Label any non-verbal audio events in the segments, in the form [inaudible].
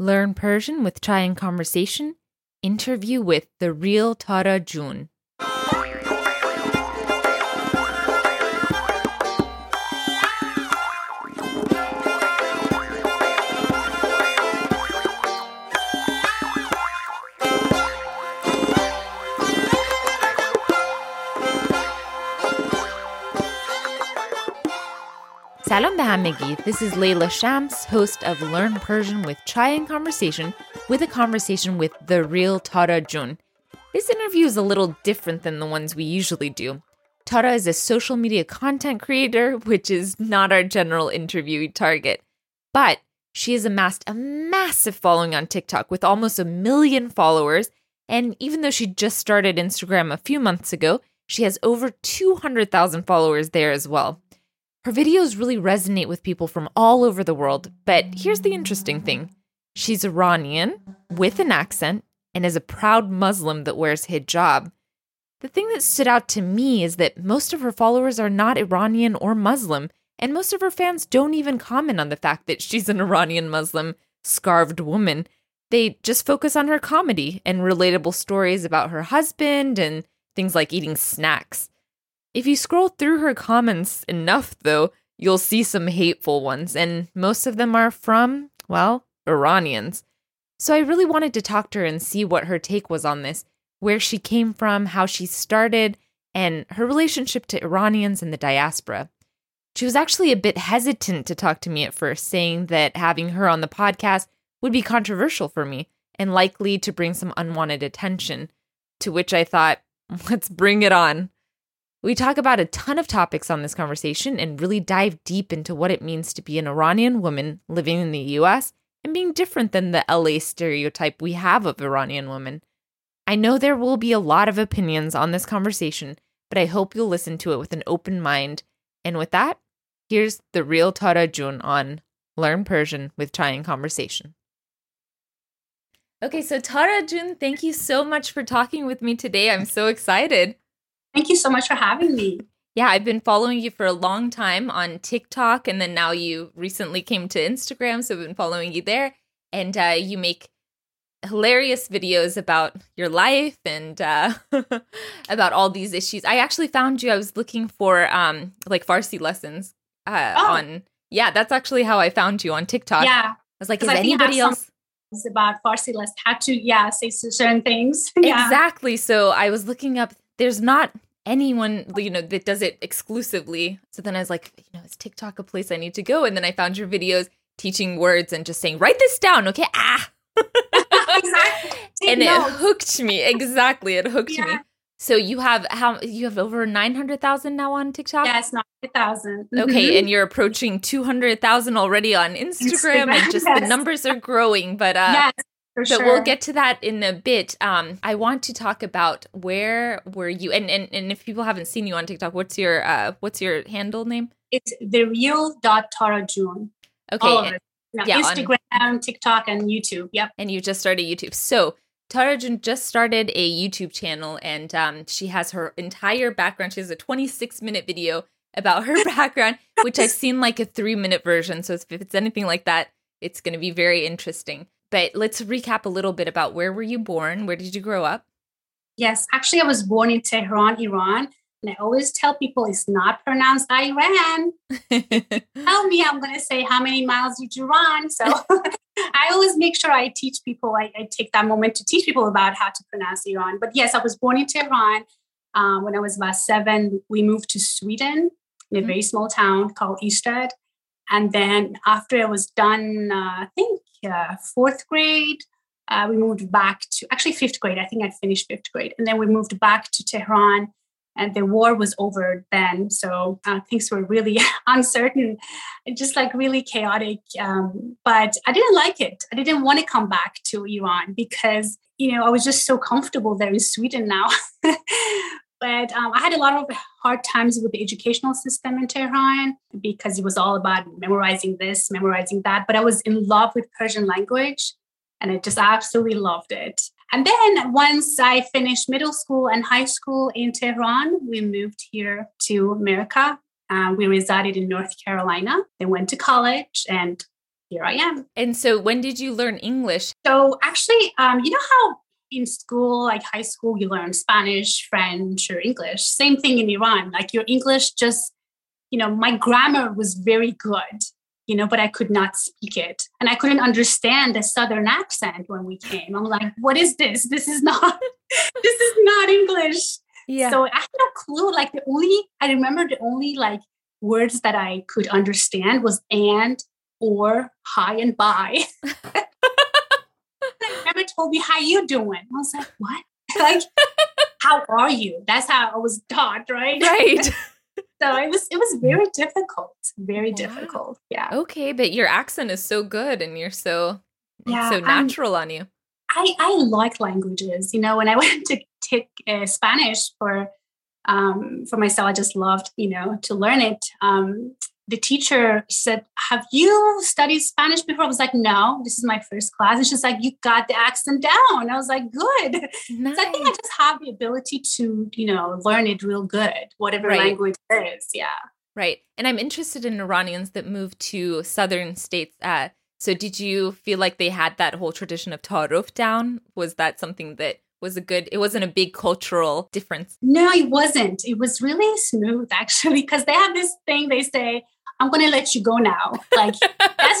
Learn Persian with Chai Conversation. Interview with the real Tara Joon. Salam Bahamegi. This is Leila Shams, host of Learn Persian with Chai and Conversation, with a conversation with the real Tara Joon. This interview is a little different than the ones we usually do. Tara is a social media content creator, which is not our general interviewee target. But she has amassed a massive following on TikTok with almost a million followers. And even though she just started Instagram a few months ago, she has over 200,000 followers there as well. Her videos really resonate with people from all over the world, but here's the interesting thing she's Iranian with an accent and is a proud Muslim that wears hijab. The thing that stood out to me is that most of her followers are not Iranian or Muslim, and most of her fans don't even comment on the fact that she's an Iranian Muslim scarved woman. They just focus on her comedy and relatable stories about her husband and things like eating snacks. If you scroll through her comments enough, though, you'll see some hateful ones, and most of them are from, well, Iranians. So I really wanted to talk to her and see what her take was on this, where she came from, how she started, and her relationship to Iranians and the diaspora. She was actually a bit hesitant to talk to me at first, saying that having her on the podcast would be controversial for me and likely to bring some unwanted attention. To which I thought, [laughs] let's bring it on. We talk about a ton of topics on this conversation and really dive deep into what it means to be an Iranian woman living in the US and being different than the LA stereotype we have of Iranian women. I know there will be a lot of opinions on this conversation, but I hope you'll listen to it with an open mind. And with that, here's the real Tara Joon on Learn Persian with Chai and Conversation. Okay, so Tara Joon, thank you so much for talking with me today. I'm so excited. Thank you so much for having me. Yeah, I've been following you for a long time on TikTok, and then now you recently came to Instagram, so I've been following you there. And uh, you make hilarious videos about your life and uh, [laughs] about all these issues. I actually found you. I was looking for um, like Farsi lessons uh, oh. on. Yeah, that's actually how I found you on TikTok. Yeah, I was like, is anybody else? About Farsi lessons, how to yeah say certain things. [laughs] yeah. Exactly. So I was looking up there's not anyone you know that does it exclusively so then i was like you know is tiktok a place i need to go and then i found your videos teaching words and just saying write this down okay ah exactly. and it hooked me exactly it hooked yeah. me so you have how you have over 900,000 now on TikTok? Yes, 900,000. Mm-hmm. Okay, and you're approaching 200,000 already on Instagram, Instagram and just yes. the numbers are growing, but uh yes. For but sure. we'll get to that in a bit. Um, I want to talk about where were you and, and and if people haven't seen you on TikTok, what's your uh what's your handle name? It's the real dot Tara Joon. Okay. All of it. Yeah, yeah Instagram, on, TikTok, and YouTube. Yep. And you just started YouTube. So Tara Joon just started a YouTube channel and um, she has her entire background. She has a 26 minute video about her [laughs] background, which I've seen like a three minute version. So if it's anything like that, it's going to be very interesting. But let's recap a little bit about where were you born? Where did you grow up? Yes, actually, I was born in Tehran, Iran. And I always tell people it's not pronounced Iran. [laughs] tell me, I'm going to say, how many miles did you run? So [laughs] I always make sure I teach people, I, I, take that moment to teach people about how to pronounce Iran. But yes, I was born in Tehran. Um, when I was about seven, we moved to Sweden in a mm-hmm. very small town called Ystad. And then after I was done, uh, I think uh, fourth grade, uh, we moved back to actually fifth grade. I think I finished fifth grade. And then we moved back to Tehran and the war was over then. So uh, things were really [laughs] uncertain and just like really chaotic. Um, but I didn't like it. I didn't want to come back to Iran because, you know, I was just so comfortable there in Sweden now. [laughs] But um, I had a lot of hard times with the educational system in Tehran because it was all about memorizing this, memorizing that. But I was in love with Persian language and I just absolutely loved it. And then once I finished middle school and high school in Tehran, we moved here to America. Uh, we resided in North Carolina. Then went to college and here I am. And so, when did you learn English? So, actually, um, you know how in school, like high school, you learn Spanish, French, or English. Same thing in Iran. Like your English just, you know, my grammar was very good, you know, but I could not speak it. And I couldn't understand the Southern accent when we came. I'm like, what is this? This is not, [laughs] this is not English. Yeah. So I had no clue. Like the only, I remember the only like words that I could understand was and, or, high and bye. [laughs] me how you doing. I was like, what? [laughs] like, how are you? That's how I was taught, right? Right. [laughs] so it was it was very difficult. Very wow. difficult. Yeah. Okay, but your accent is so good and you're so yeah, so natural on you. I I like languages. You know, when I [laughs] went to take uh, Spanish for um, for myself, I just loved you know to learn it. Um, the teacher said, Have you studied Spanish before? I was like, No, this is my first class. And she's like, You got the accent down. I was like, Good. Nice. So I think I just have the ability to, you know, learn it real good, whatever right. language it is. Yeah. Right. And I'm interested in Iranians that moved to southern states. Uh, so did you feel like they had that whole tradition of ta'aruf down? Was that something that was a good it wasn't a big cultural difference no it wasn't it was really smooth actually because they have this thing they say I'm gonna let you go now. Like that's [laughs]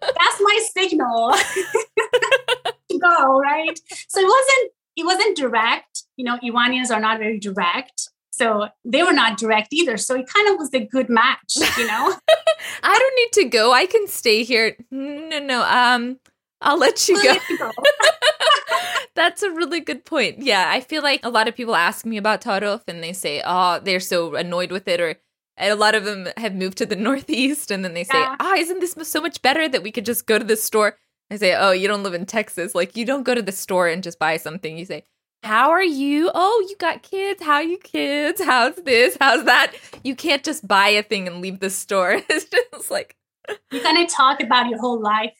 that's my signal [laughs] to go, right? So it wasn't it wasn't direct. You know, Iranians are not very direct. So they were not direct either. So it kind of was a good match, you know. [laughs] I don't need to go. I can stay here. No, no. Um, I'll let you go. Let you go. That's a really good point. Yeah, I feel like a lot of people ask me about ta'aruf and they say, "Oh, they're so annoyed with it," or and a lot of them have moved to the [laughs] Northeast, and then they say, "Ah, oh, isn't this so much better that we could just go to the store?" I say, "Oh, you don't live in Texas. Like, you don't go to the store and just buy something. You say." How are you? Oh, you got kids. How you kids? How's this? How's that? You can't just buy a thing and leave the store. [laughs] It's just like you kind of talk about your whole life,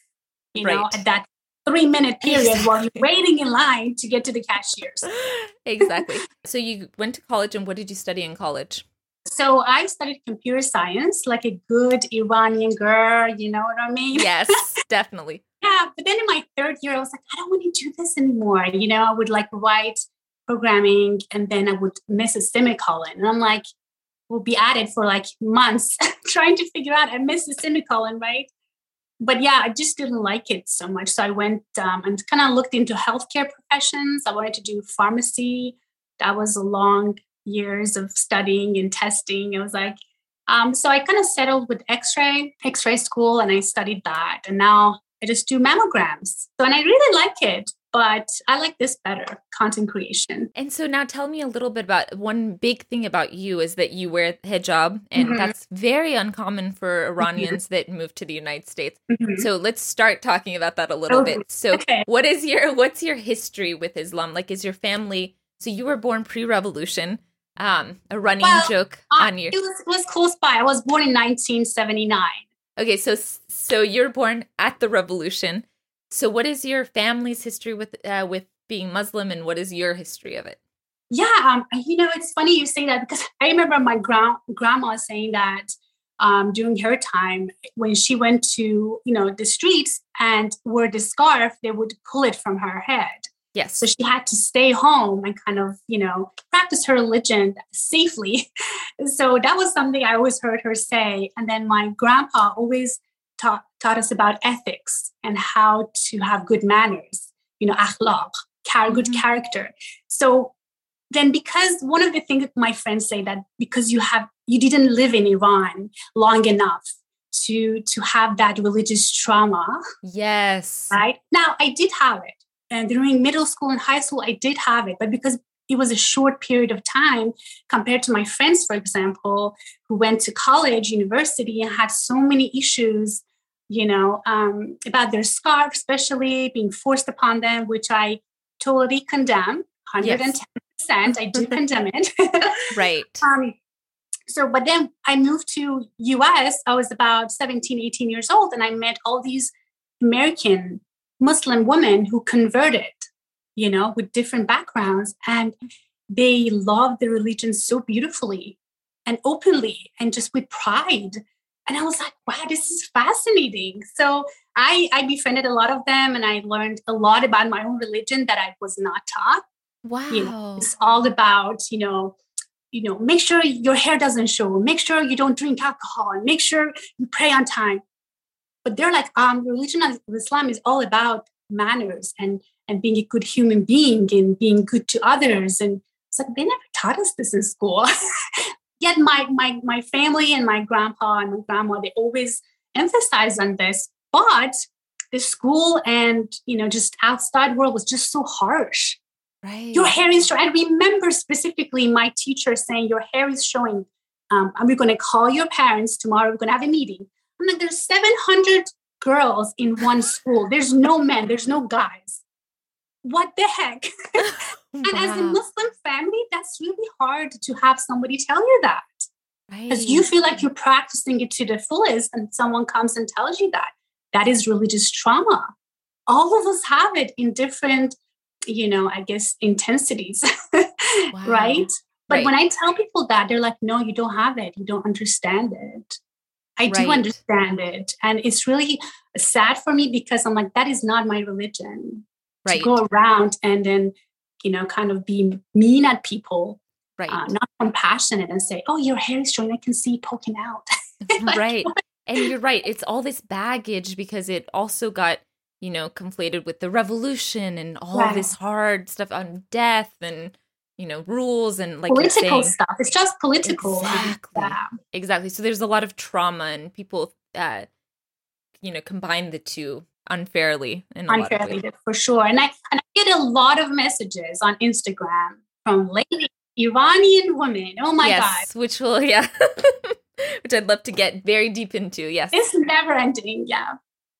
you right. know, at that three minute period exactly. while you're waiting in line to get to the cashiers. [laughs] exactly. So you went to college, and what did you study in college? So I studied computer science like a good Iranian girl, you know what I mean? Yes, [laughs] definitely. yeah, but then in my third year, I was like, I don't want to do this anymore. You know, I would like write programming and then I would miss a semicolon. And I'm like, we'll be at it for like months [laughs] trying to figure out I missed a semicolon, right? But yeah, I just didn't like it so much. So I went um, and kind of looked into healthcare professions. I wanted to do pharmacy. That was a long years of studying and testing. It was like, um, so I kind of settled with X-ray, X-ray school, and I studied that. And now I just do mammograms. So and I really like it, but I like this better, content creation. And so now tell me a little bit about one big thing about you is that you wear hijab, and mm-hmm. that's very uncommon for. Iranians mm-hmm. that move to the United States. Mm-hmm. So let's start talking about that a little okay. bit. So okay. what is your what's your history with Islam? Like is your family so you were born pre-revolution um, a running well, joke uh, on you? It was, was close by. I was born in 1979. Okay, so so you're born at the revolution. So what is your family's history with uh, with being Muslim, and what is your history of it? Yeah, um, you know, it's funny you say that because I remember my gra- grandma saying that um, during her time when she went to you know the streets and wore the scarf, they would pull it from her head. Yes. So she had to stay home and kind of, you know, practice her religion safely. [laughs] so that was something I always heard her say. And then my grandpa always taught, taught us about ethics and how to have good manners, you know, akhlaq, good mm-hmm. character. So then because one of the things my friends say that because you have you didn't live in Iran long enough to to have that religious trauma. Yes. Right? Now I did have it and during middle school and high school, I did have it, but because it was a short period of time compared to my friends, for example, who went to college, university, and had so many issues, you know, um, about their scarf, especially being forced upon them, which I totally condemn, 110%. Yes. I do [laughs] condemn it. right. [laughs] Um, so, but then I moved to US. I was about 17, 18 years old, and I met all these American Muslim women who converted, you know, with different backgrounds, and they love the religion so beautifully and openly and just with pride. And I was like, wow, this is fascinating. So I, I befriended a lot of them and I learned a lot about my own religion that I was not taught. Wow. You know, it's all about, you know, you know, make sure your hair doesn't show, make sure you don't drink alcohol, and make sure you pray on time. But they're like, um, religion of Islam is all about manners and and being a good human being and being good to others. And it's like they never taught us this in school. [laughs] Yet my my my family and my grandpa and my grandma they always emphasize on this. But the school and you know just outside world was just so harsh. Right. Your hair is showing. I remember specifically my teacher saying your hair is showing. Um, and we're going to call your parents tomorrow. We're going to have a meeting. I'm like, there's 700 girls in one school. There's no men. There's no guys. What the heck? [laughs] and wow. as a Muslim family, that's really hard to have somebody tell you that. Because right. you feel like you're practicing it to the fullest, and someone comes and tells you that. That is religious trauma. All of us have it in different, you know, I guess, intensities, [laughs] wow. right? But right. when I tell people that, they're like, no, you don't have it. You don't understand it. I right. do understand it. And it's really sad for me because I'm like, that is not my religion. Right. To go around and then, you know, kind of be mean at people. Right. Uh, not compassionate and say, oh, your hair is showing. I can see poking out. [laughs] like, right. What? And you're right. It's all this baggage because it also got, you know, conflated with the revolution and all right. this hard stuff on death and you know rules and like political stuff. It's just political. Exactly. Yeah. exactly. So there's a lot of trauma and people uh you know combine the two unfairly unfairly for sure. And i and i get a lot of messages on instagram from lady iranian women oh my yes, god. which will [laughs] yeah [laughs] which i'd love to get very deep into. Yes. It's never ending. Yeah.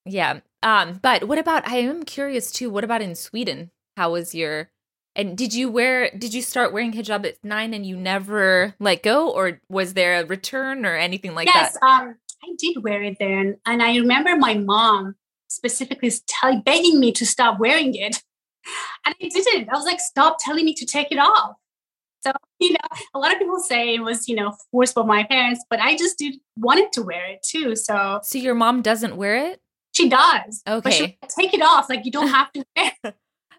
Yeah. Um but what about i am curious too what about in sweden? How was your and did you wear did you start wearing hijab at 9 and you never let go or was there a return or anything like yes, that? Yes, um I did wear it there and, I remember my mom specifically telling begging me to stop wearing it. [laughs] And I didn't. I was like stop telling me to take it off. So, you know, a lot of people say it was, you know, forced by my parents, but I just did wanted to wear it too. So So your mom doesn't wear it? She does. Okay. she take it off. Like you don't [laughs] have to wear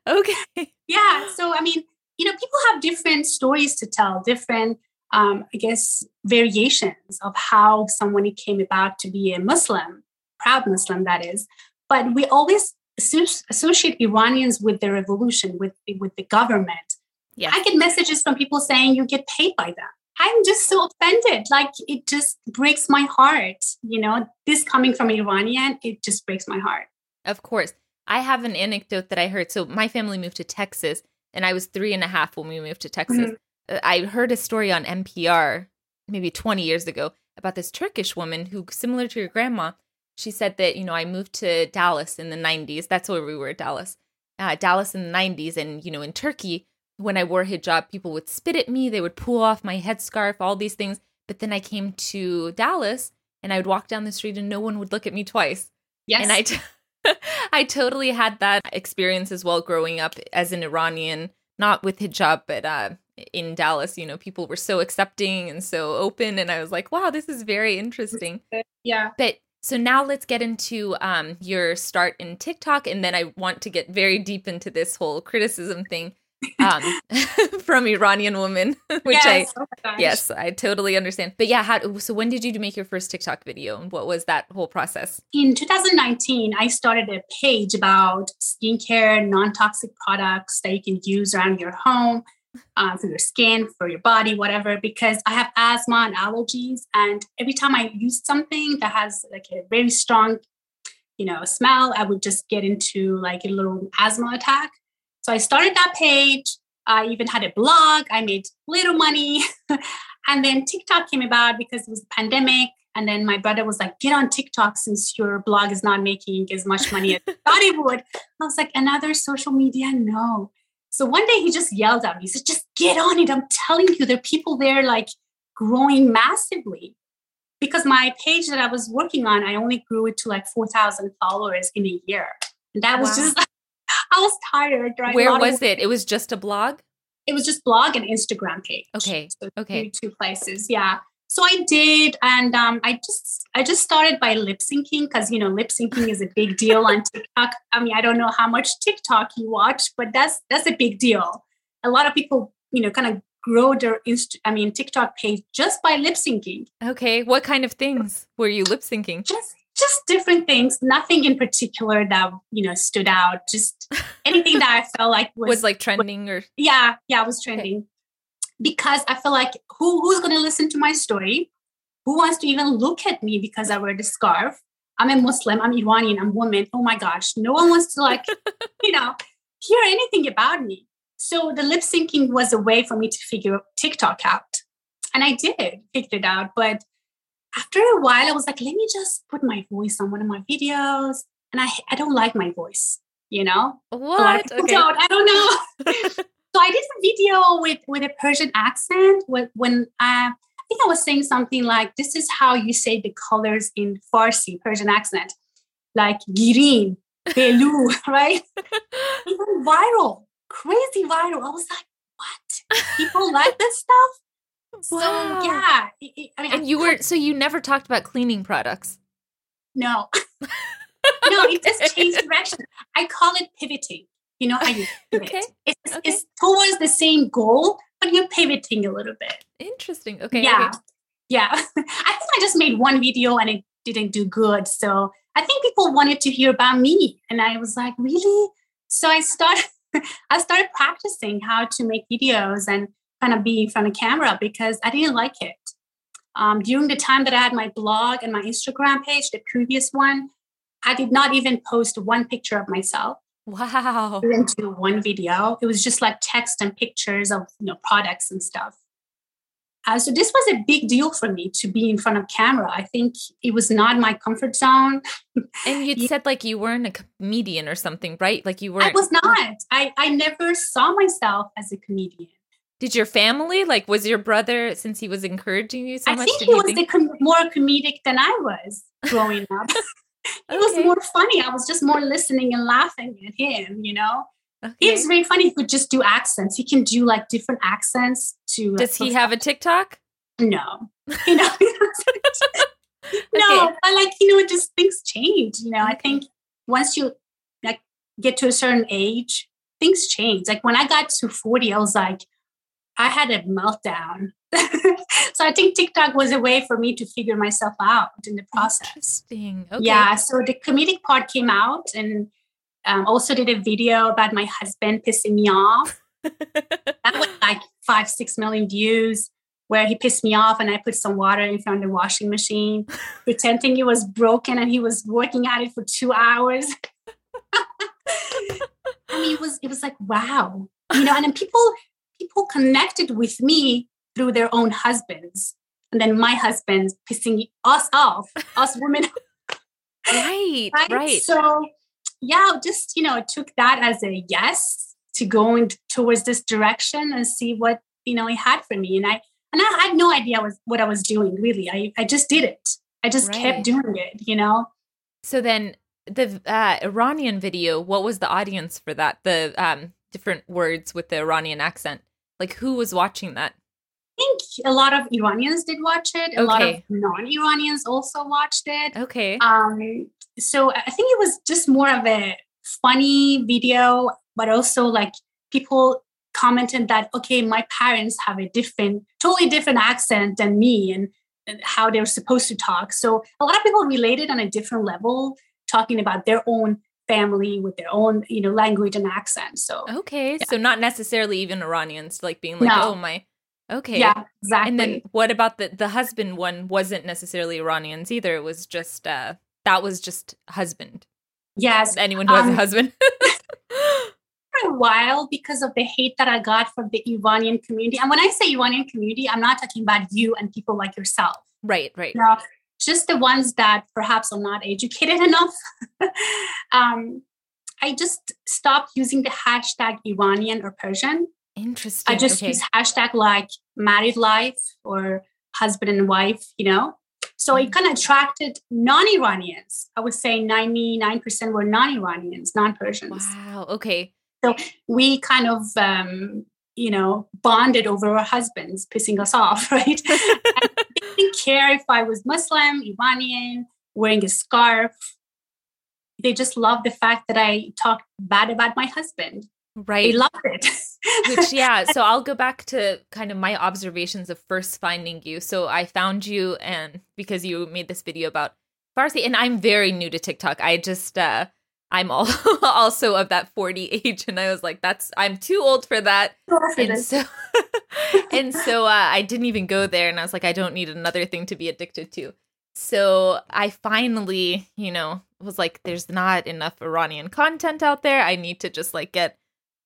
Okay. Yeah. So, I mean, you know, people have different stories to tell, different, um, I guess, variations of how someone came about to be a Muslim, proud Muslim, that is. But we always associate Iranians with the revolution, with, with the government. Yeah. I get messages from people saying you get paid by them. I'm just so offended. Like it just breaks my heart. You know, this coming from Iranian, it just breaks my heart. Of course. I have an anecdote that I heard. So my family moved to Texas, and I was three and a half when we moved to Texas. Mm-hmm. Uh, I heard a story on NPR maybe 20 years ago about this Turkish woman who, similar to your grandma, she said that, you know, I moved to Dallas in the 90s. That's where we were, Dallas. Uh, Dallas in the 90s. And, you know, in Turkey, when I wore hijab, people would spit at me. They would pull off my headscarf, all these things. But then I came to Dallas and I would walk down the street and no one would look at me twice. Yes. And I, t- [laughs] [laughs] I totally had that experience as well growing up as an Iranian, not with hijab, but uh, in Dallas, you know, people were so accepting and so open. And I was like, wow, this is very interesting. Yeah. But so now let's get into um, your start in TikTok. And then I want to get very deep into this whole criticism thing um, [laughs] from Iranian women, [laughs] which yes. I oh yes, I totally understand. But yeah, how, so when did you make your first TikTok video, and what was that whole process? In 2019, I started a page about skincare, non-toxic products that you can use around your home. Uh, for your skin, for your body, whatever, because I have asthma and allergies. And every time I use something that has like a very strong, you know, smell, I would just get into like a little asthma attack. So I started that page. I even had a blog. I made little money. [laughs] and then TikTok came about because it was a pandemic. And then my brother was like, get on TikTok since your blog is not making as much money as I thought it would. I was like, another social media? No. So one day he just yelled at me. He said, just get on it. I'm telling you, there are people there like growing massively. Because my page that I was working on, I only grew it to like 4,000 followers in a year. And that was wow. just I was tired. Right? Where was it? It was just a blog? It was just blog and Instagram page. Okay. So okay. Two, two places. Yeah. so I did, and um, I just I just started by lip syncing because you know lip syncing is a big deal on [laughs] TikTok. I mean, I don't know how much TikTok you watch, but that's that's a big deal. A lot of people, you know, kind of grow their inst- I mean TikTok page just by lip syncing. Okay, what kind of things were you lip syncing? Just just different things. Nothing in particular that you know stood out. Just [laughs] anything that I felt like was, was like trending was, or yeah, yeah, it was trending. Okay because I feel like who who's going to listen to my story? Who wants to even look at me because I wear the scarf? I'm a Muslim. I'm Iranian. I'm woman. Oh my gosh, no one wants to like, [laughs] you know, hear anything about me. So the lip syncing was a way for me to figure TikTok out, and I did figure it out. But after a while, I was like, let me just put my voice on one of my videos, and I I don't like my voice. You know, what? Okay. Don't. I don't know. [laughs] [laughs] So I did a video with with a Persian accent when, when uh, I think I was saying something like, "This is how you say the colors in Farsi Persian accent, like girin, belu, [laughs] right?" Went viral, crazy viral. I was like, "What? People like this stuff?" Wow. So yeah, it, it, I mean, and you were so you never talked about cleaning products. No, [laughs] no, it just changed direction. I call it pivoting you know how you pivot. okay. It's, okay. it's towards the same goal, but you're pivoting a little bit. Interesting. Okay. Yeah. Okay. Yeah. [laughs] I think I just made one video and it didn't do good. So I think people wanted to hear about me. And I was like, really? So I started [laughs] I started practicing how to make videos and kind of be in front of camera because I didn't like it. Um, during the time that I had my blog and my Instagram page, the previous one, I did not even post one picture of myself. Wow. Into one video. It was just like text and pictures of you know products and stuff. Uh, so this was a big deal for me to be in front of camera. I think it was not my comfort zone. And you [laughs] said like you weren't a comedian or something, right? Like you weren't. I was not. I I never saw myself as a comedian. Did your family like? Was your brother since he was encouraging you so I much? I think he was think- com- more comedic than I was growing up. [laughs] it okay. was more funny. I was just more listening and laughing at him, you know? Okay. He was very funny. He could just do accents. He can do like different accents to. Uh, Does he have a TikTok? No. You know, [laughs] no, okay. but like, you know, just things change. You know, I think once you like get to a certain age, things change. Like when I got to 40, I was like, I had a meltdown. [laughs] so I think TikTok was a way for me to figure myself out in the process. Interesting. Okay. Yeah. So the comedic part came out and um, also did a video about my husband pissing me off. [laughs] that was like five, six million views where he pissed me off and I put some water in front of the washing machine, [laughs] pretending it was broken and he was working at it for two hours. I mean, it was it was like wow, you know, and then people people connected with me through their own husbands. And then my husband pissing us off, us women. [laughs] right, right, right. So, yeah, just, you know, took that as a yes to going towards this direction and see what, you know, he had for me. And I, and I had no idea was what I was doing really. I, I just did it. I just right. kept doing it, you know? So then the uh, Iranian video, what was the audience for that? The um, different words with the Iranian accent. Like who was watching that? I think a lot of Iranians did watch it. A okay. lot of non-Iranians also watched it. Okay. Um, so I think it was just more of a funny video, but also like people commented that okay, my parents have a different, totally different accent than me, and, and how they're supposed to talk. So a lot of people related on a different level, talking about their own family with their own you know language and accent. So okay yeah. so not necessarily even iranians like being like no. oh my okay. Yeah exactly and then what about the the husband one wasn't necessarily iranians either it was just uh that was just husband. Yes anyone who has um, a husband. [laughs] [laughs] for a while because of the hate that i got from the iranian community. And when i say iranian community i'm not talking about you and people like yourself. Right right. You know, just the ones that perhaps are not educated [laughs] enough. um, I just stopped using the hashtag Iranian or Persian. Interesting. I just okay. use hashtag like married life or husband and wife, you know? So it mm. kind of attracted non Iranians. I would say 99% were non Iranians, non Persians. Wow. Okay. So we kind of um, you know, bonded over our husbands pissing us off, [laughs] right? [laughs] they didn't care if I was Muslim, Iranian, wearing a scarf. They just loved the fact that I talked bad about my husband. Right. They loved it. Which, [laughs] yeah. So I'll go back to kind of my observations of first finding you. So I found you and because you made this video about Farsi, and I'm very new to TikTok. I just, uh, I'm all, [laughs] also of that 40 age. And I was like, that's, I'm too old for that. [laughs] and so, [laughs] and so uh, I didn't even go there. And I was like, I don't need another thing to be addicted to. So I finally, you know, was like, there's not enough Iranian content out there. I need to just like get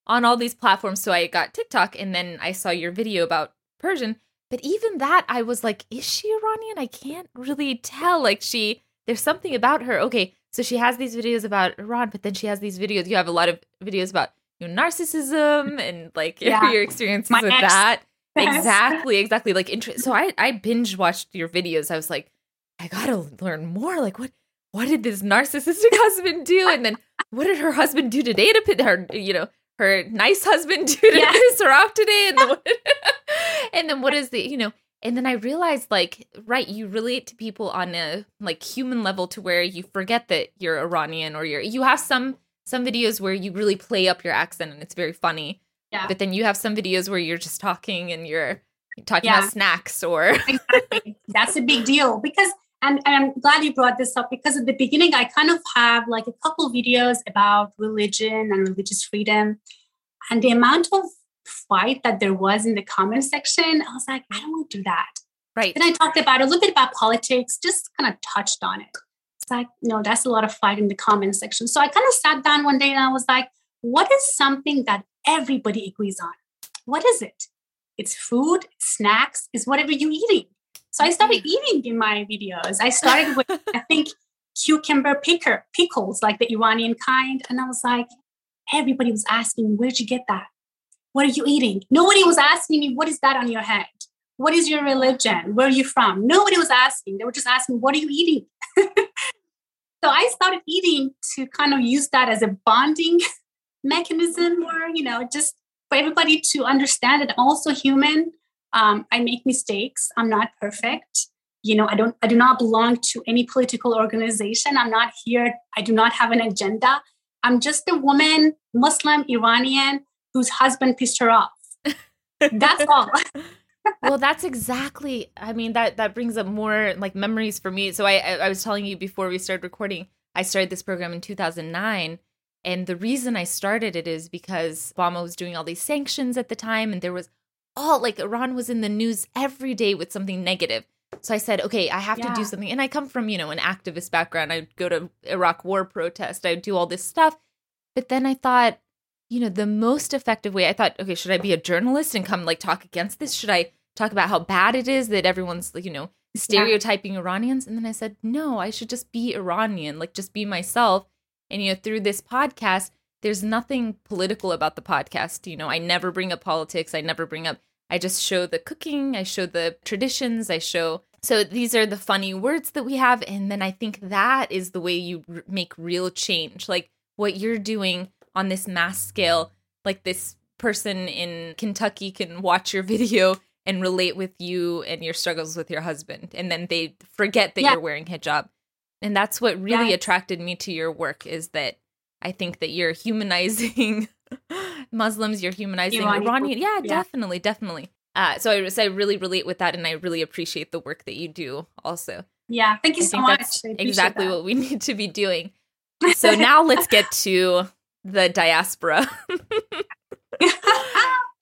on all these platforms. So I got TikTok and then I saw your video about Persian. But even that, I was like, is she Iranian? I can't really tell. Like, she, there's something about her. Okay, so she has these videos about Iran, but then she has these videos. You have a lot of videos about you know, narcissism [laughs] and like [laughs] yeah. your experiences My with ex. that. [laughs] Exactly, exactly. Like, interest. So I, I binge watched your videos. I was like, I gotta learn more. Like, what, what did this narcissistic husband do? And then what did her husband do today to put her, you know, her nice husband do to yeah. piss her off today? And then, what, and then what is the, you know, and then I realized like, right, you relate to people on a like human level to where you forget that you're Iranian or you're, you have some, some videos where you really play up your accent and it's very funny. Yeah. But then you have some videos where you're just talking and you're talking yeah. about snacks or [laughs] exactly. That's a big deal because and, and I'm glad you brought this up because at the beginning I kind of have like a couple videos about religion and religious freedom. And the amount of fight that there was in the comment section, I was like, I don't want to do that. Right. Then I talked about a little bit about politics, just kind of touched on it. It's like, no, that's a lot of fight in the comment section. So I kind of sat down one day and I was like, what is something that everybody agrees on? What is it? It's food, snacks, is whatever you're eating. So I started mm-hmm. eating in my videos. I started with, I [laughs] think, cucumber picker, pickles, like the Iranian kind. And I was like, everybody was asking, where'd you get that? What are you eating? Nobody was asking me, what is that on your head? What is your religion? Where are you from? Nobody was asking. They were just asking, what are you eating? [laughs] so I started eating to kind of use that as a bonding [laughs] mechanism or, you know, just for everybody to understand that I'm also human. Um, I make mistakes. I'm not perfect. You know, I don't I do not belong to any political organization. I'm not here. I do not have an agenda. I'm just a woman, Muslim, Iranian, whose husband pissed her off. That's all. [laughs] well, that's exactly. I mean that that brings up more like memories for me. So I I was telling you before we started recording. I started this program in 2009. And the reason I started it is because Obama was doing all these sanctions at the time, and there was all like Iran was in the news every day with something negative. So I said, okay, I have yeah. to do something. And I come from, you know, an activist background. I'd go to Iraq war protest, I'd do all this stuff. But then I thought, you know, the most effective way, I thought, okay, should I be a journalist and come like talk against this? Should I talk about how bad it is that everyone's, like, you know, stereotyping yeah. Iranians? And then I said, no, I should just be Iranian, like just be myself. And, you know, through this podcast, there's nothing political about the podcast. You know, I never bring up politics. I never bring up, I just show the cooking, I show the traditions, I show. So these are the funny words that we have. And then I think that is the way you r- make real change. Like what you're doing on this mass scale like this person in Kentucky can watch your video and relate with you and your struggles with your husband and then they forget that yeah. you're wearing hijab and that's what really yeah. attracted me to your work is that i think that you're humanizing [laughs] muslims you're humanizing Iranian. Iranian. Yeah, yeah, definitely definitely uh, so I, so I really relate with that and i really appreciate the work that you do also yeah thank you I so much exactly that. what we [laughs] need to be doing [laughs] so now let's get to the diaspora. [laughs]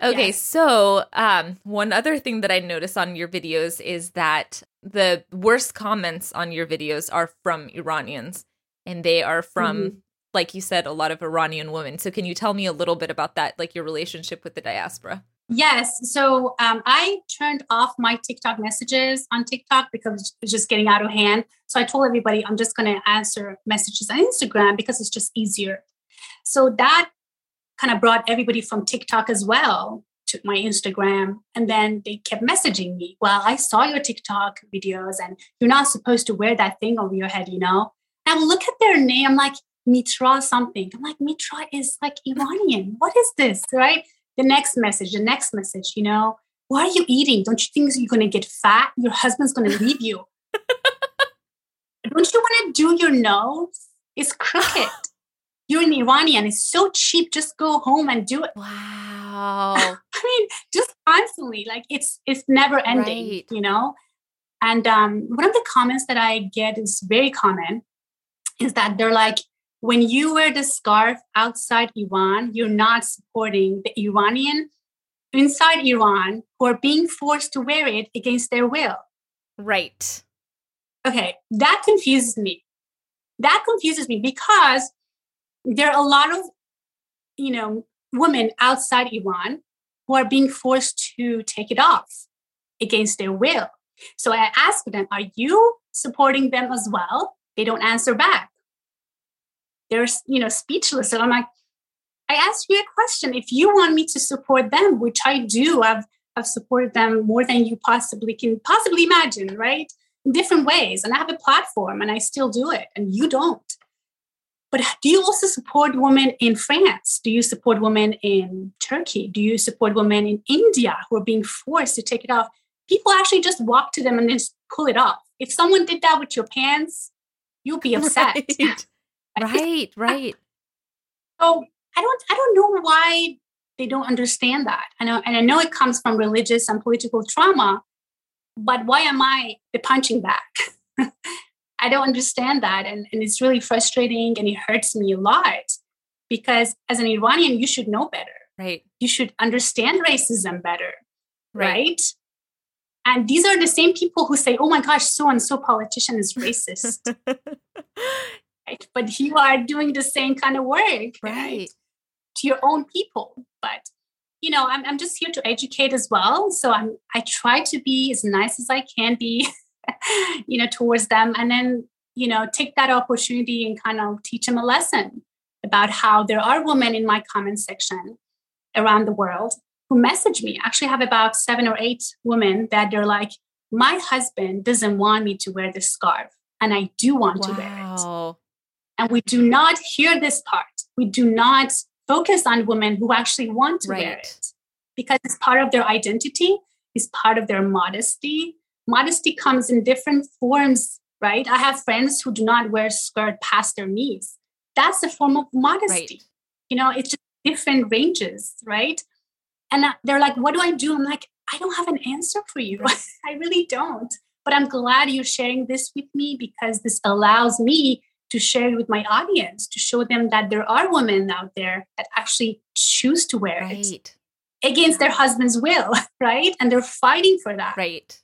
okay, yes. so um, one other thing that I notice on your videos is that the worst comments on your videos are from Iranians, and they are from, mm-hmm. like you said, a lot of Iranian women. So, can you tell me a little bit about that, like your relationship with the diaspora? Yes. So um, I turned off my TikTok messages on TikTok because it was just getting out of hand. So I told everybody I'm just going to answer messages on Instagram because it's just easier. So that kind of brought everybody from TikTok as well to my Instagram. And then they kept messaging me, Well, I saw your TikTok videos and you're not supposed to wear that thing over your head, you know? And I look at their name, I'm like, Mitra something. I'm like, Mitra is like Iranian. What is this? Right? The next message, the next message, you know? Why are you eating? Don't you think you're going to get fat? Your husband's going to leave you. [laughs] Don't you want to do your nose? It's crooked. You're an Iranian. It's so cheap. Just go home and do it. Wow. [laughs] I mean, just constantly. Like it's it's never ending, right. you know? And um, one of the comments that I get is very common is that they're like, when you wear the scarf outside Iran, you're not supporting the Iranian inside Iran who are being forced to wear it against their will. Right. Okay, that confuses me. That confuses me because there are a lot of, you know, women outside Iran who are being forced to take it off against their will. So I ask them, are you supporting them as well? They don't answer back. They're, you know, speechless. And I'm like, I asked you a question. If you want me to support them, which I do, I've, I've supported them more than you possibly can possibly imagine, right? In different ways. And I have a platform and I still do it, and you don't. But do you also support women in France? Do you support women in Turkey? Do you support women in India who are being forced to take it off? People actually just walk to them and just pull it off. If someone did that with your pants, you'll be upset. Right, [laughs] right. right. So I don't I don't know why they don't understand that. I know and I know it comes from religious and political trauma, but why am I the punching back? [laughs] I don't understand that. And, and it's really frustrating and it hurts me a lot because as an Iranian, you should know better. Right. You should understand racism better. Right. right? And these are the same people who say, oh my gosh, so and so politician is racist. [laughs] right? But you are doing the same kind of work. Right. right to your own people. But you know, I'm I'm just here to educate as well. So I'm I try to be as nice as I can be, [laughs] [laughs] you know, towards them, and then you know take that opportunity and kind of teach them a lesson about how there are women in my comment section around the world who message me. I actually have about seven or eight women that they're like, my husband doesn't want me to wear this scarf, and I do want wow. to wear it. And we do not hear this part. We do not focus on women who actually want to right. wear it because it's part of their identity, it's part of their modesty. Modesty comes in different forms, right? I have friends who do not wear skirt past their knees. That's a form of modesty. Right. You know, it's just different ranges, right? And they're like, what do I do? I'm like, I don't have an answer for you. [laughs] I really don't. But I'm glad you're sharing this with me because this allows me to share with my audience to show them that there are women out there that actually choose to wear right. it against their husband's will, [laughs] right? And they're fighting for that. Right.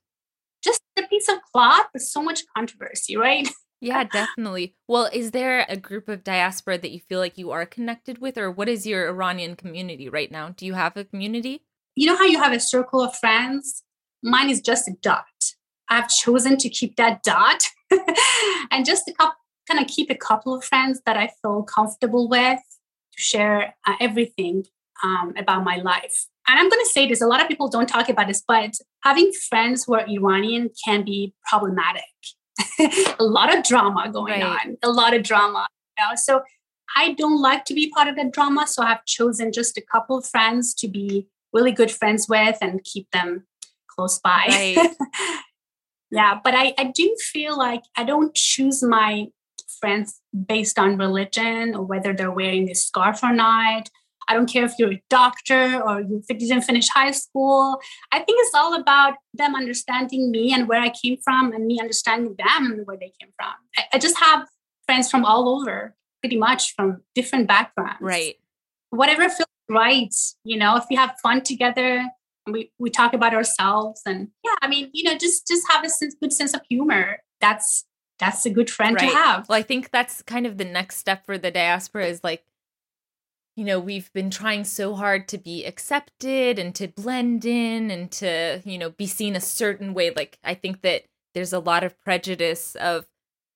Just a piece of cloth, but so much controversy, right? [laughs] Yeah, definitely. Well, is there a group of diaspora that you feel like you are connected with, or what is your Iranian community right now? Do you have a community? You know how you have a circle of friends? Mine is just a dot. I've chosen to keep that dot [laughs] and just a couple kind of keep a couple of friends that I feel comfortable with to share uh, everything um, about my life. And I'm going to say this a lot of people don't talk about this, but having friends who are Iranian can be problematic. [laughs] a lot of drama going right. on, a lot of drama. You know? So I don't like to be part of that drama. So I've chosen just a couple of friends to be really good friends with and keep them close by. Right. [laughs] yeah, but I, I do feel like I don't choose my friends based on religion or whether they're wearing this scarf or not. I don't care if you're a doctor or you didn't finish high school. I think it's all about them understanding me and where I came from and me understanding them and where they came from. I, I just have friends from all over, pretty much from different backgrounds. Right. Whatever feels right, you know, if we have fun together, we, we talk about ourselves and yeah, I mean, you know, just just have a sense, good sense of humor. That's that's a good friend right. to have. Well, I think that's kind of the next step for the diaspora is like, you know, we've been trying so hard to be accepted and to blend in and to, you know, be seen a certain way. Like, I think that there's a lot of prejudice of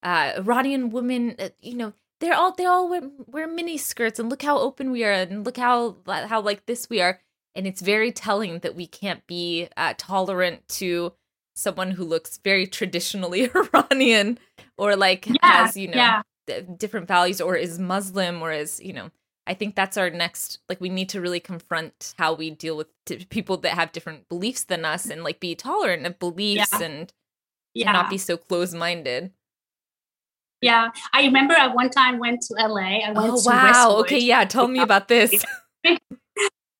uh, Iranian women, uh, you know, they're all they all wear, wear mini skirts and look how open we are and look how how like this we are and it's very telling that we can't be uh, tolerant to someone who looks very traditionally [laughs] Iranian or like yeah, has, you know, yeah. different values or is Muslim or is, you know, I think that's our next like we need to really confront how we deal with t- people that have different beliefs than us and like be tolerant of beliefs Yeah. and, Yeah. not be so closed-minded. Yeah. I remember I one time went to LA. I went Oh to wow. Westwood, Okay, yeah, tell me about this. [laughs]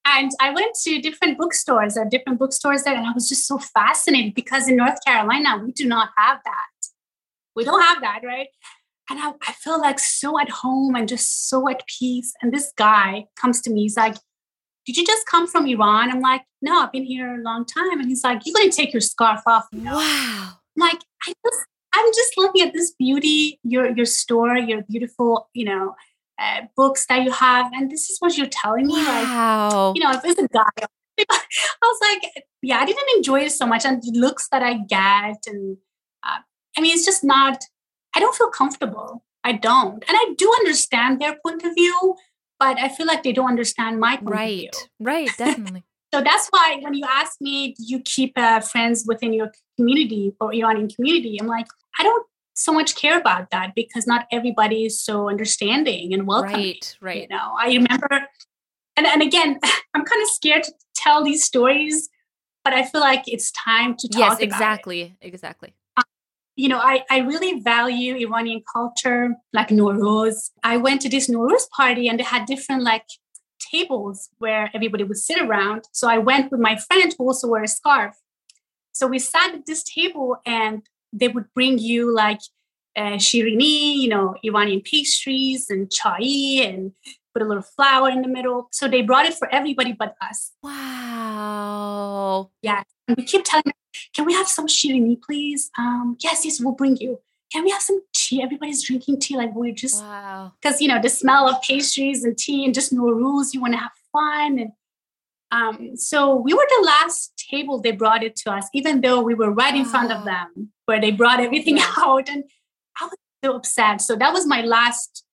And I went to different bookstores. Are different bookstores there. And I was just so fascinated because in North Carolina, we do not have that. We don't have that, right? And I, I feel like so at home and just so at peace. And this guy comes to me. He's like, Did you just come from Iran? I'm like, No, I've been here a long time. And he's like, You're to take your scarf off. you know?" Wow. I'm like I just I'm just looking at this beauty, your your store, your beautiful, you know, uh, books that you have, and this is what you're telling me. Like, Wow. you know, if it's a guy, [laughs] I was like, yeah, I didn't enjoy it so much, and the looks that I get, and uh, I mean, it's just not. I don't feel comfortable. I don't, and I do understand their point of view, but I feel like they don't understand my point of view. Right. Right, [laughs] definitely. So that's why when you ask me, do you keep uh, friends within your community or Iranian community? I'm like, I don't so much care about that because not everybody is so understanding and welcoming. right, You right. know, I remember, and, and again, [laughs] I'm kind of scared to tell these stories, but I feel like it's time to talk Yes, about it. exactly. Exactly. You know, I, I really value Iranian culture, like Nowruz. I went to this Nowruz party and they had different like tables where everybody would sit around. So I went with my friend who also wore a scarf. So we sat at this table and they would bring you like uh, shirini, you know, Iranian pastries and chai and put a little flower in the middle. So they brought it for everybody but us. Wow. Yeah. And we keep telling them, can we have some shirini, please? Um, yes, yes, we'll bring you. Can we have some tea? Everybody's drinking tea. Like we're just Wow. because you know the smell of pastries and tea and just Nowruz. You want to have fun and um, so we were the last table they brought it to us, even though we were right in front of them where they brought everything Right. [laughs] out, and I was so upset. So that was my last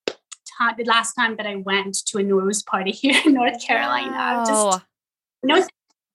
time, the last time that I went to a Nowruz party [laughs] here in North Carolina. Just no,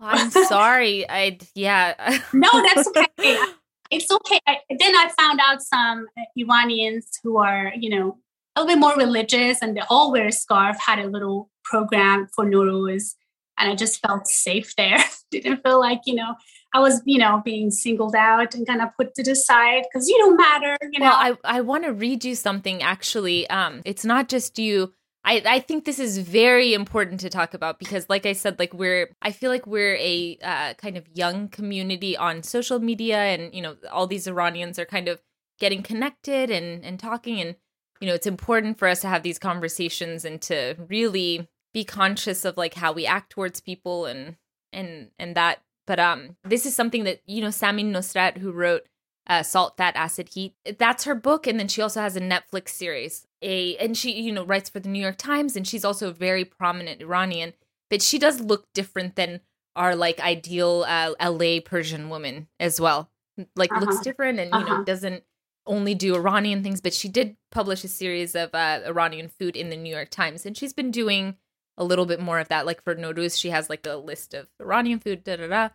I'm sorry. I yeah. [laughs] no, that's okay. [laughs] it's okay. I, then I found out some uh, Iranians who are, you know, a little bit more religious and they all wear a scarf, had a little program for Nowruz. And I just felt safe there. Didn't feel like, you know, I was, you know, being singled out and kind of put to the side because you don't matter, you know. well, I I want to read you something actually. Um it's not just you. I, I think this is very important to talk about because like I said like we're I feel like we're a uh, kind of young community on social media and you know all these Iranians are kind of getting connected and and talking and you know it's important for us to have these conversations and to really be conscious of like how we act towards people and and and that but um this is something that you know Samin Nosrat who wrote uh, Salt, Fat, Acid, Heat. That's her book, and then she also has a Netflix series. A and she you know writes for the New York Times, and she's also a very prominent Iranian. But she does look different than our like ideal uh, LA Persian woman as well. Like looks Uh-huh. different, and you Uh-huh. know doesn't only do Iranian things. But she did publish a series of uh, Iranian food in the New York Times, and she's been doing a little bit more of that. Like for Nowruz, she has like a list of Iranian food, da da da.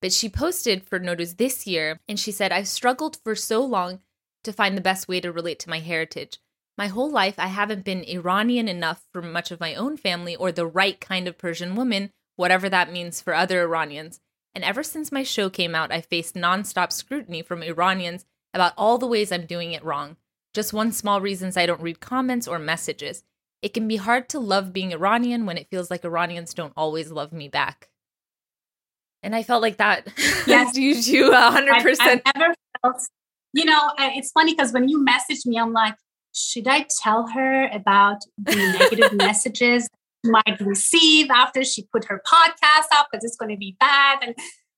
But she posted for Nowruz this year, and she said, I've struggled for so long to find the best way to relate to my heritage. My whole life, I haven't been Iranian enough for much of my own family or the right kind of Persian woman, whatever that means for other Iranians. And ever since my show came out, I faced nonstop scrutiny from Iranians about all the ways I'm doing it wrong. Just one small reasons I don't read comments or messages. It can be hard to love being Iranian when it feels like Iranians don't always love me back. And I felt like that [laughs] Yes. you hundred I've, percent. I've never felt, you know, it's funny because when you message me, I'm like, should I tell her about the negative [laughs] messages she might receive after she put her podcast up because it's going to be bad? And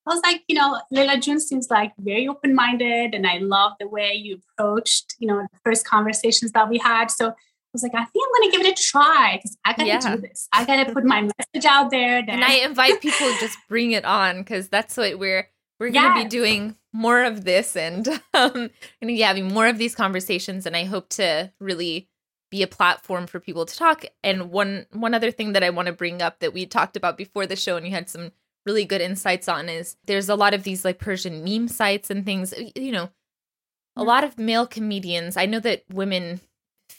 I was like, you know, Layla Joon seems like very open minded, and I love the way you approached, you know, the first conversations that we had. So I was like, I think I'm going to give it a try because I got to Yeah. do this. I got to put my message out there. That And I invite [laughs] people to just bring it on because that's what we're we're gonna be doing more of this and [laughs] um gonna be having more of these conversations and I hope to really be a platform for people to talk. And one one other thing that I want to bring up that we talked about before the show and you had some really good insights on is there's a lot of these like Persian meme sites and things, you know, a lot of male comedians. I know that women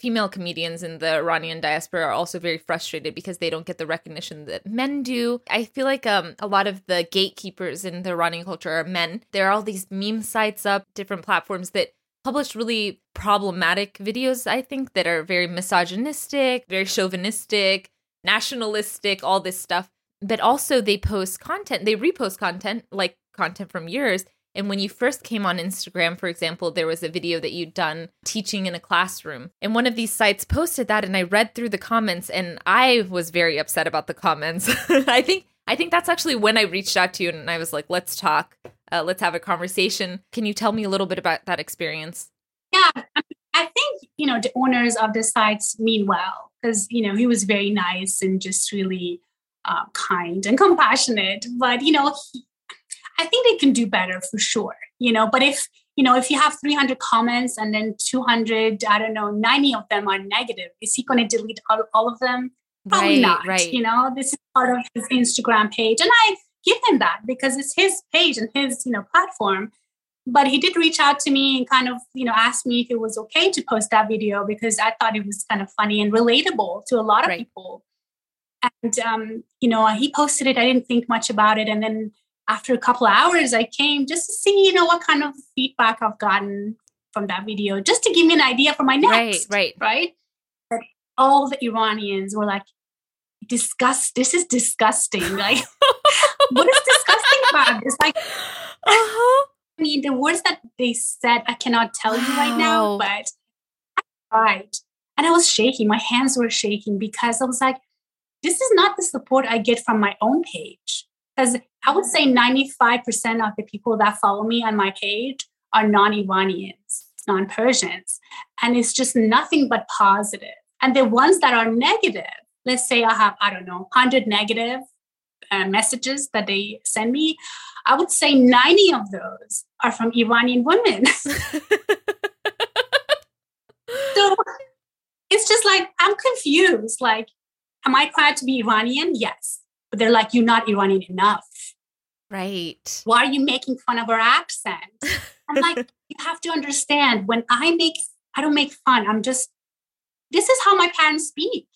female comedians in the Iranian diaspora are also very frustrated because they don't get the recognition that men do. I feel like um, a lot of the gatekeepers in the Iranian culture are men. There are all these meme sites up, different platforms that publish really problematic videos, I think, that are very misogynistic, very chauvinistic, nationalistic, all this stuff. But also, they post content, they repost content like content from yours and when you first came on Instagram, for example, there was a video that you'd done teaching in a classroom. And one of these sites posted that and I read through the comments and I was very upset about the comments. [laughs] I think I think that's actually when I reached out to you and I was like, "Let's talk. Uh, let's have a conversation." Can you tell me a little bit about that experience? Yeah, I think, you know, the owners of the sites mean well because, you know, he was very nice and just really uh, kind and compassionate. But, you know, I think they can do better for sure, you know. But if you know, if you have 300 comments and then 200, I don't know, 90 of them are negative, is he going to delete all, all of them? Probably right, not. Right. You know, this is part of his Instagram page, and I give him that because it's his page and his you know platform. But he did reach out to me and kind of you know ask me if it was okay to post that video because I thought it was kind of funny and relatable to a lot of right. people. And um, you know, he posted it. I didn't think much about it, and then after a couple hours, I came just to see, you know, what kind of feedback I've gotten from that video, just to give me an idea for my next. Right, right. Right. But all the Iranians were like, disgust, this is disgusting. [laughs] Like, what is disgusting about this? Like, uh-huh. I mean, the words that they said, I cannot tell wow. you right now, but I tried. And I was shaking. My hands were shaking because I was like, this is not the support I get from my own page because I would say 95% of the people that follow me on my page are non Iranians, non Persians. And it's just nothing but positive. And the ones that are negative, let's say I have, I don't know, 100 negative uh, messages that they send me, I would say 90 of those are from Iranian women. [laughs] so it's just like, I'm confused. Like, am I proud to be Iranian? Yes but they're like, you're not Iranian enough. Right. Why are you making fun of our accent? I'm like, [laughs] you have to understand when I make, I don't make fun. I'm just, this is how my parents speak.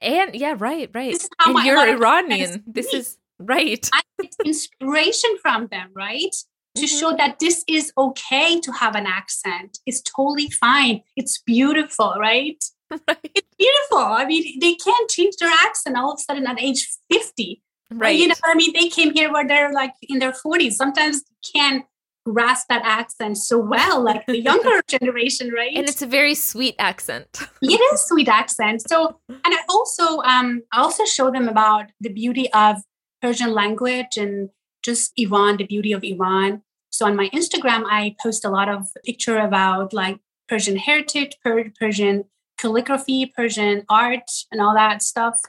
And yeah, right, right. and you're Iranian. This is right. I get inspiration from them, right? To mm-hmm. show that this is okay to have an accent. It's totally fine. It's beautiful, right? [laughs] Right. It's beautiful. I mean, they can't change their accent all of a sudden at age 50. Right. You know I mean? They came here where they're like in their 40s. Sometimes can't grasp that accent so well, like the younger [laughs] generation, right? And it's a very sweet accent. it is sweet accent. So, and I also, um, I also show them about the beauty of Persian language and just Iran, the beauty of Iran. So on my Instagram, I post a lot of picture about like Persian heritage, per- Persian calligraphy, Persian art, and all that stuff.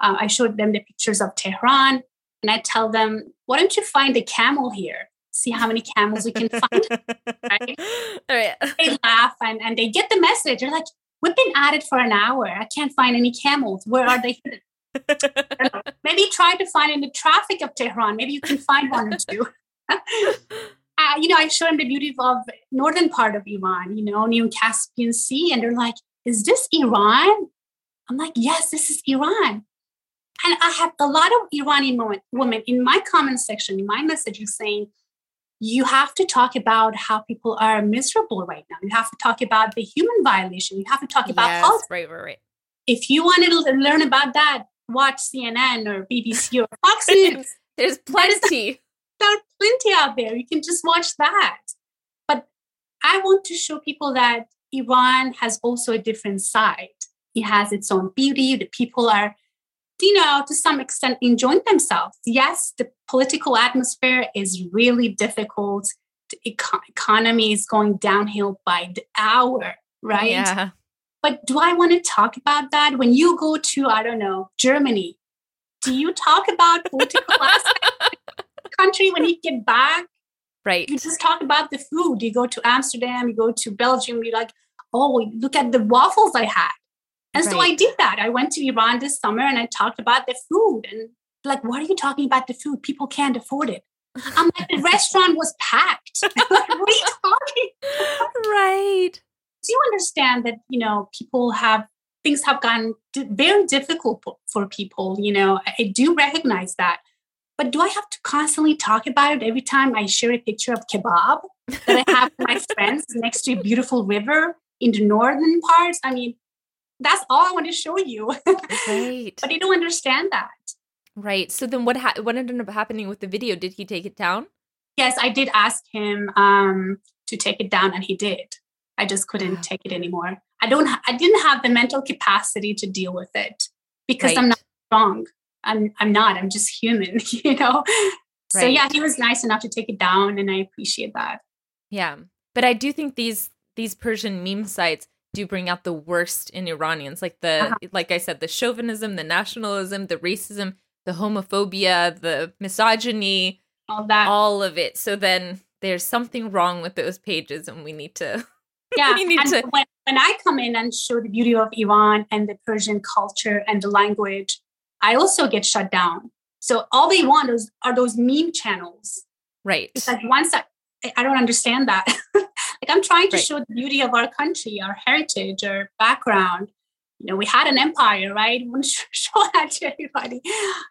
Uh, I showed them the pictures of Tehran, and I tell them, "Why don't you find a camel here? See how many camels we can find." [laughs] right? right? They laugh and, and they get the message. They're like, "We've been at it for an hour. I can't find any camels. Where are they hidden?" [laughs] [laughs] Maybe try to find in the traffic of Tehran. Maybe you can find one or two. Uh, you know, I show them the beauty of northern part of Iran, you know, near Caspian Sea, and they're like, is this Iran? I'm like, yes, this is Iran. And I have a lot of Iranian women in my comment section, in my messages saying, you have to talk about how people are miserable right now. You have to talk about the human violation. You have to talk about yes, politics. Right, right, right. If you want to learn about that, watch CNN or BBC or Fox [laughs] News. There's plenty. There's plenty out there. You can just watch that. But I want to show people that Iran has also a different side. It has its own beauty. The people are, you know, to some extent enjoying themselves. Yes, the political atmosphere is really difficult. The econ- economy is going downhill by the hour, right? Yeah. But do I want to talk about that? When you go to, I don't know, Germany, do you talk about political [laughs] aspect country when you get back? Right. You just talk about the food. You go to Amsterdam, you go to Belgium, you're like, oh, look at the waffles I had. And right. so I did that. I went to Iran this summer and I talked about the food. And like, what are you talking about the food? People can't afford it. I'm like, the restaurant was packed. [laughs] like, what are you talking Right. do you understand that, you know, people have things have gotten very difficult for people. You know, I do recognize that. But do I have to constantly talk about it every time I share a picture of kebab that I have with my [laughs] friends next to a beautiful river in the northern parts? I mean, that's all I want to show you. Right. [laughs] but they don't understand that. Right. So then what ha- what ended up happening with the video? Did he take it down? Yes, I did ask him um, to take it down and he did. I just couldn't yeah. take it anymore. I don't ha- I didn't have the mental capacity to deal with it because right. I'm not strong. I'm I'm not. I'm just human, [laughs] you know. Right. So yeah, he was nice enough to take it down and I appreciate that. Yeah. But I do think these these Persian meme sites do bring out the worst in Iranians. Like the uh-huh. like I said, the chauvinism, the nationalism, the racism, the homophobia, the misogyny, all that. All of it. So then there's something wrong with those pages and we need to [laughs] yeah we need and to when, when i come in and show the beauty of iran and the persian culture and the language I also get shut down. So all they want is are those meme channels. Right. It's like once I, I don't understand that. [laughs] like I'm trying to right. show the beauty of our country, our heritage, our background. You know, we had an empire, right? We want to show that to everybody.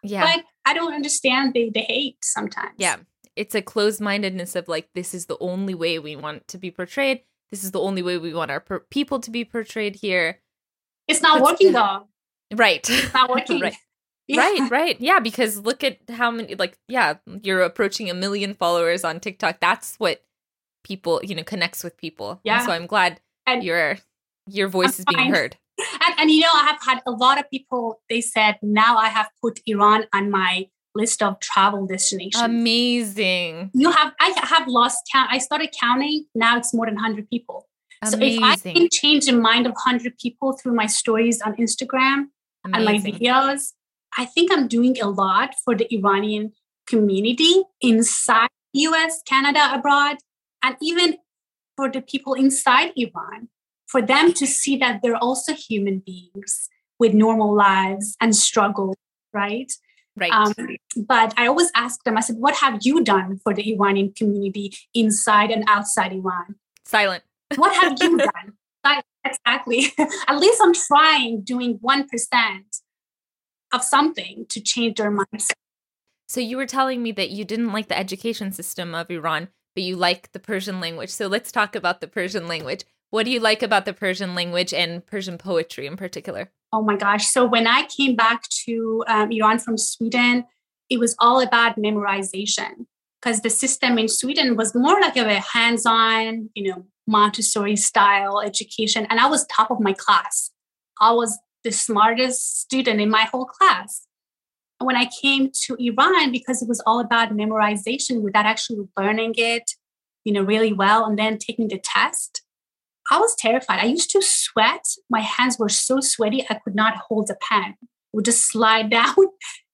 Yeah. But I don't understand the the hate sometimes. Yeah. It's a closed mindedness of like, this is the only way we want to be portrayed. This is the only way we want our per- people to be portrayed here. It's not working though. Right. It's not [laughs] working. right. Right, right. Yeah, because look at how many like yeah, you're approaching a million followers on TikTok. That's what people, you know, connects with people. Yeah. And so I'm glad and your your voice I'm is being fine. heard. And, and you know, I have had a lot of people they said now I have put Iran on my list of travel destinations. Amazing. You have I have lost count. I started counting. Now it's more than 100 people. Amazing. So if I can change the mind of 100 people through my stories on Instagram Amazing. and my videos, I think I'm doing a lot for the Iranian community inside US, Canada, abroad, and even for the people inside Iran, for them to see that they're also human beings with normal lives and struggle, right? Right. Um, but I always ask them, I said, what have you done for the Iranian community inside and outside Iran? Silent. What have you [laughs] done? exactly. [laughs] At least I'm trying, doing 1% of something to change their mindset. So you were telling me that you didn't like the education system of Iran, but you like the Persian language. So let's talk about the Persian language. What do you like about the Persian language and Persian poetry in particular? Oh my gosh. So when I came back to um, Iran from Sweden, it was all about memorization because the system in Sweden was more like a hands on, you know, Montessori style education. And I was top of my class. I was the smartest student in my whole class. When I came to Iran, because it was all about memorization without actually learning it, you know, really well, and then taking the test, I was terrified. I used to sweat. My hands were so sweaty, I could not hold a pen. It would just [laughs] slide down.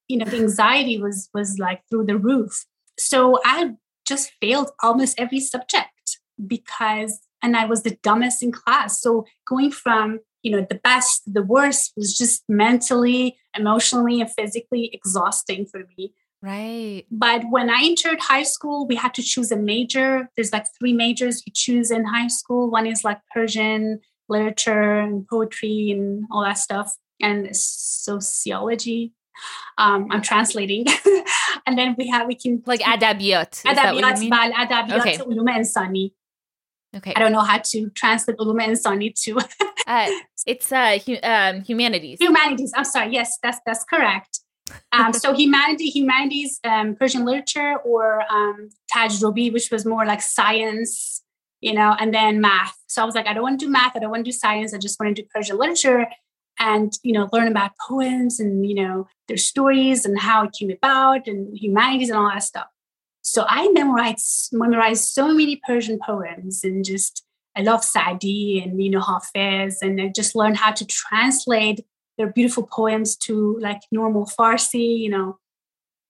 you know, the anxiety was was like through the roof. So I just failed almost every subject because and I was the dumbest in class. So going from you know the best the worst was just mentally emotionally and physically exhausting for me right but when i entered high school we had to choose a major there's like three majors you choose in high school one is like persian literature and poetry and all that stuff and sociology um, I'm translating, [laughs] and then we have we can like adabiyat. Adabiyat, adabiyat, okay. ulum insani. Okay. I don't know how to translate ulum insani to. [laughs] uh, it's uh, hu- um, humanities. Humanities. I'm sorry. Yes, that's that's correct. Um, so humanity, humanities, um, Persian literature, or um, tajrubi, which was more like science, you know, and then math. So I was like, I don't want to do math. I don't want to do science. I just want to do Persian literature and you know learn about poems and you know their stories and how it came about and humanities and all that stuff. So I memorized memorized so many Persian poems and just I love Sadi and you know Hafiz and I just learned how to translate their beautiful poems to like normal Farsi, you know.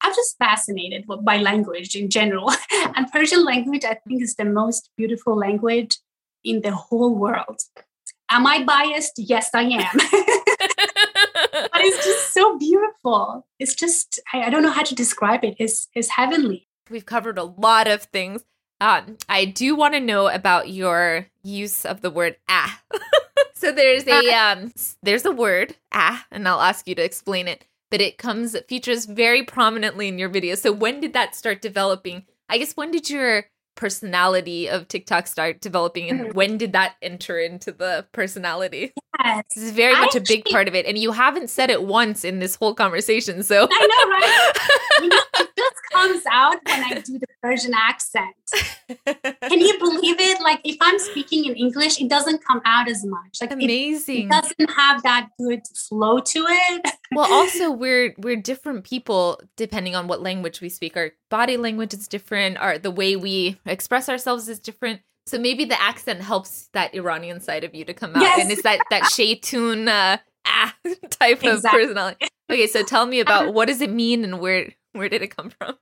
I'm just fascinated by language in general. [laughs] and Persian language, I think, is the most beautiful language in the whole world. Am I biased? Yes, I am. [laughs] but it's just so beautiful. It's just, I, I, don't know how to describe it. It's, it's heavenly. We've covered a lot of things. Um, I do want to know about your use of the word ah. [laughs] so there's a um there's a word ah, and I'll ask you to explain it. But it comes it features very prominently in your video. So when did that start developing? I guess when did your personality of TikTok start developing and Mm-hmm. when did that enter into the personality? Yes. This is very much a big actually- part of it. And you haven't said it once in this whole conversation. So I know, right? [laughs] It just comes out when I do the Persian accent. Can you believe it? Like if I'm speaking in English, it doesn't come out as much. Like amazing. it doesn't have that good flow to it. well also [laughs] we're we're different people depending on what language we speak our body language is different our the way we express ourselves is different so maybe the accent helps that iranian side of you to come out Yes. and it's that that shaytun uh [laughs] ah type of personality okay so tell me about [laughs] what does it mean and where where did it come from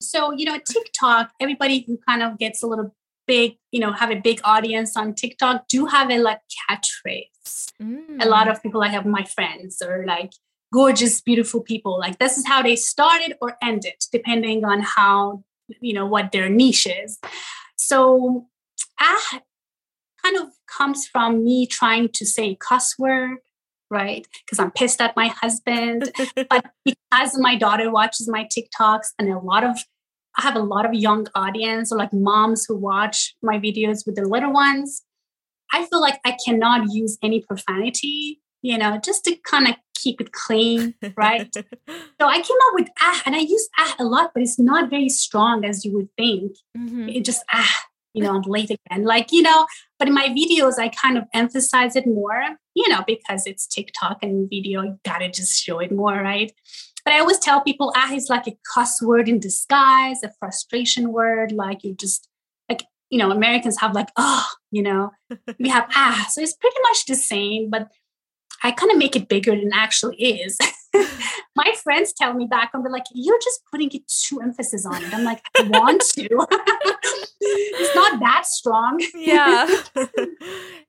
So, you know, TikTok, everybody who kind of gets a little big, you know, have a big audience on TikTok do have a like catchphrase. Mm. a lot of people I have my friends or like gorgeous, beautiful people. Like this is how they started or ended, depending on how you know what their niche is. So ah kind of comes from me trying to say cuss word, right? Because I'm pissed at my husband. [laughs] but because my daughter watches my TikToks and a lot of I have a lot of young audience or like moms who watch my videos with their little ones. I feel like I cannot use any profanity, you know, just to kind of keep it clean, right? so I came up with ah, and I use ah a lot, but it's not very strong as you would think. Mhm. It just ah, you know, I'm late again. Like, you know, but in my videos, I kind of emphasize it more, you know, because it's TikTok and video, you gotta just show it more, right? But I always tell people ah is like a cuss word in disguise, a frustration word, like you just like you know, Americans have like, oh, you know, [laughs] we have ah. So it's pretty much the same, but I kind of make it bigger than it actually is. [laughs] My friends tell me back and they're like, you're just putting it too emphasis on it. I'm like, I want to. [laughs] it's not that strong. yeah [laughs]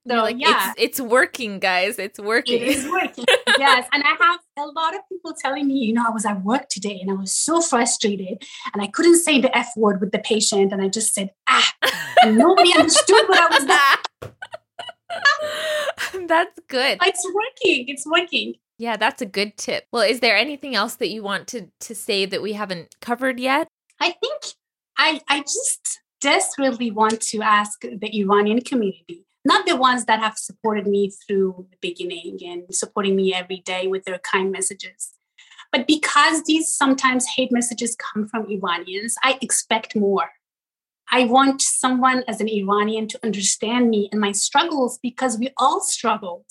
So, like, yeah. it's it's working guys it's working It is working. [laughs] yes. And I have a lot of people telling me, you know, I was at work today and I was so frustrated and I couldn't say the F word with the patient. And I just said, ah, and nobody understood what I was like. That's good. It's working. It's working. Yeah, that's a good tip. Well, is there anything else that you want to to say that we haven't covered yet? I think I I just desperately want to ask the Iranian community, not the ones that have supported me through the beginning and supporting me every day with their kind messages. But because these sometimes hate messages come from Iranians, I expect more. I want someone as an Iranian to understand me and my struggles because we all struggled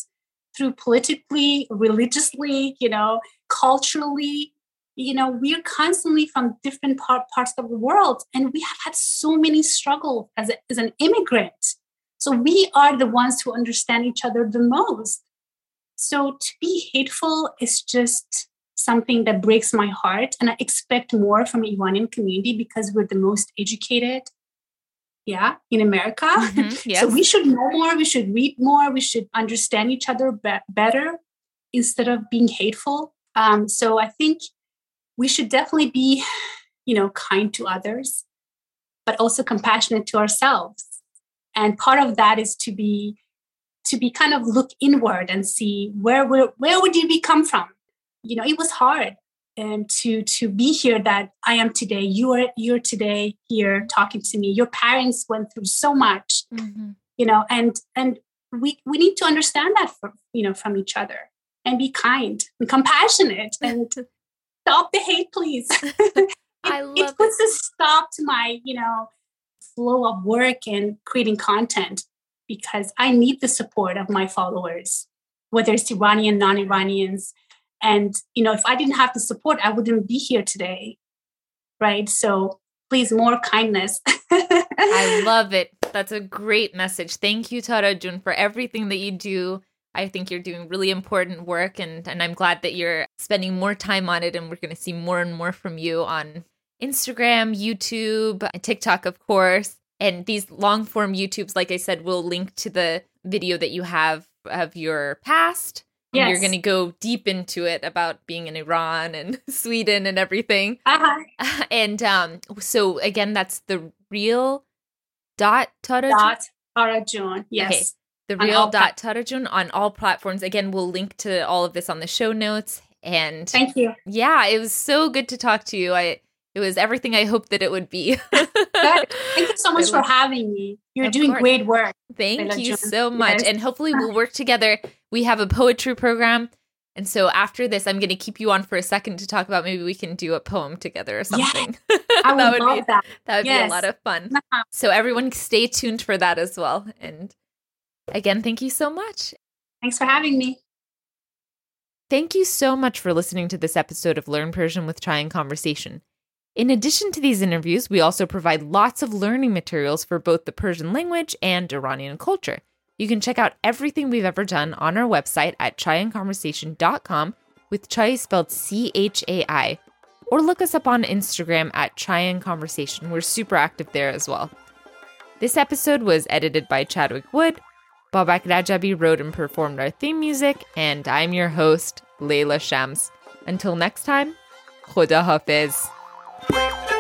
through politically, religiously, you know, culturally, you know we're constantly from different part, parts of the world and we have had so many struggles as, a, as an immigrant. So we are the ones who understand each other the most. So to be hateful is just something that breaks my heart and i expect more from the iranian community because we're the most educated yeah in america. Mhm, yes. [laughs] so we should know more we should read more we should understand each other be- better instead of being hateful. Um, so i think we should definitely be you know kind to others but also compassionate to ourselves. And part of that is to be to be kind of look inward and see where where, where would you be come from? You know it was hard um, to to be here that i am today. You are you're today here talking to me. Your parents went through so much Mhm. you know and and we we need to understand that from you know from each other and be kind and compassionate [laughs] and stop the hate please. [laughs] It, I it love puts a stop to my you know flow of work and creating content because i need the support of my followers whether it's iranian non-iranians and you know if i didn't have the support i wouldn't be here today right so please more kindness I [laughs] love it. That's a great message. Thank you, Tara Joon, for everything that you do. I think you're doing really important work, and, and I'm glad that you're spending more time on it. And we're going to see more and more from you on Instagram, YouTube, TikTok, of course. And these long form YouTubes, like I said, will link to the video that you have of your past. And You're going to go deep into it about being in Iran and [laughs] Sweden and everything. uh-huh. [laughs] and um so again that's the real dot Tarajoon. Dot Tarajoon. Yes. Okay. The On real dot Tarajoon on all platforms. Again, we'll link to all of this on the show notes. And Thank you. yeah, it was so good to talk to you. I it was everything I hoped that it would be. [laughs] Thank you so much for having me. You're Of doing course. great work. Thank you so much. Yes. And hopefully [laughs] we'll work together. We have a poetry program. And so after this, I'm going to keep you on for a second to talk about maybe we can do a poem together or something. [laughs] I would, that would love be that. that would be a lot of fun. Uh-huh. So everyone stay tuned for that as well. And again, thank you so much. Thanks for having me. Thank you so much for listening to this episode of Learn Persian with Chai and Conversation. In addition to these interviews, we also provide lots of learning materials for both the Persian language and Iranian culture. You can check out everything we've ever done on our website at chaiandconversation.com with chai spelled C H A I, or look us up on Instagram at chai conversation. We're super active there as well. This episode was edited by Chadwick Wood. Babak Rajabi wrote and performed our theme music, and I'm your host, Layla Shams. Until next time, Khuda Hafiz. Thank you.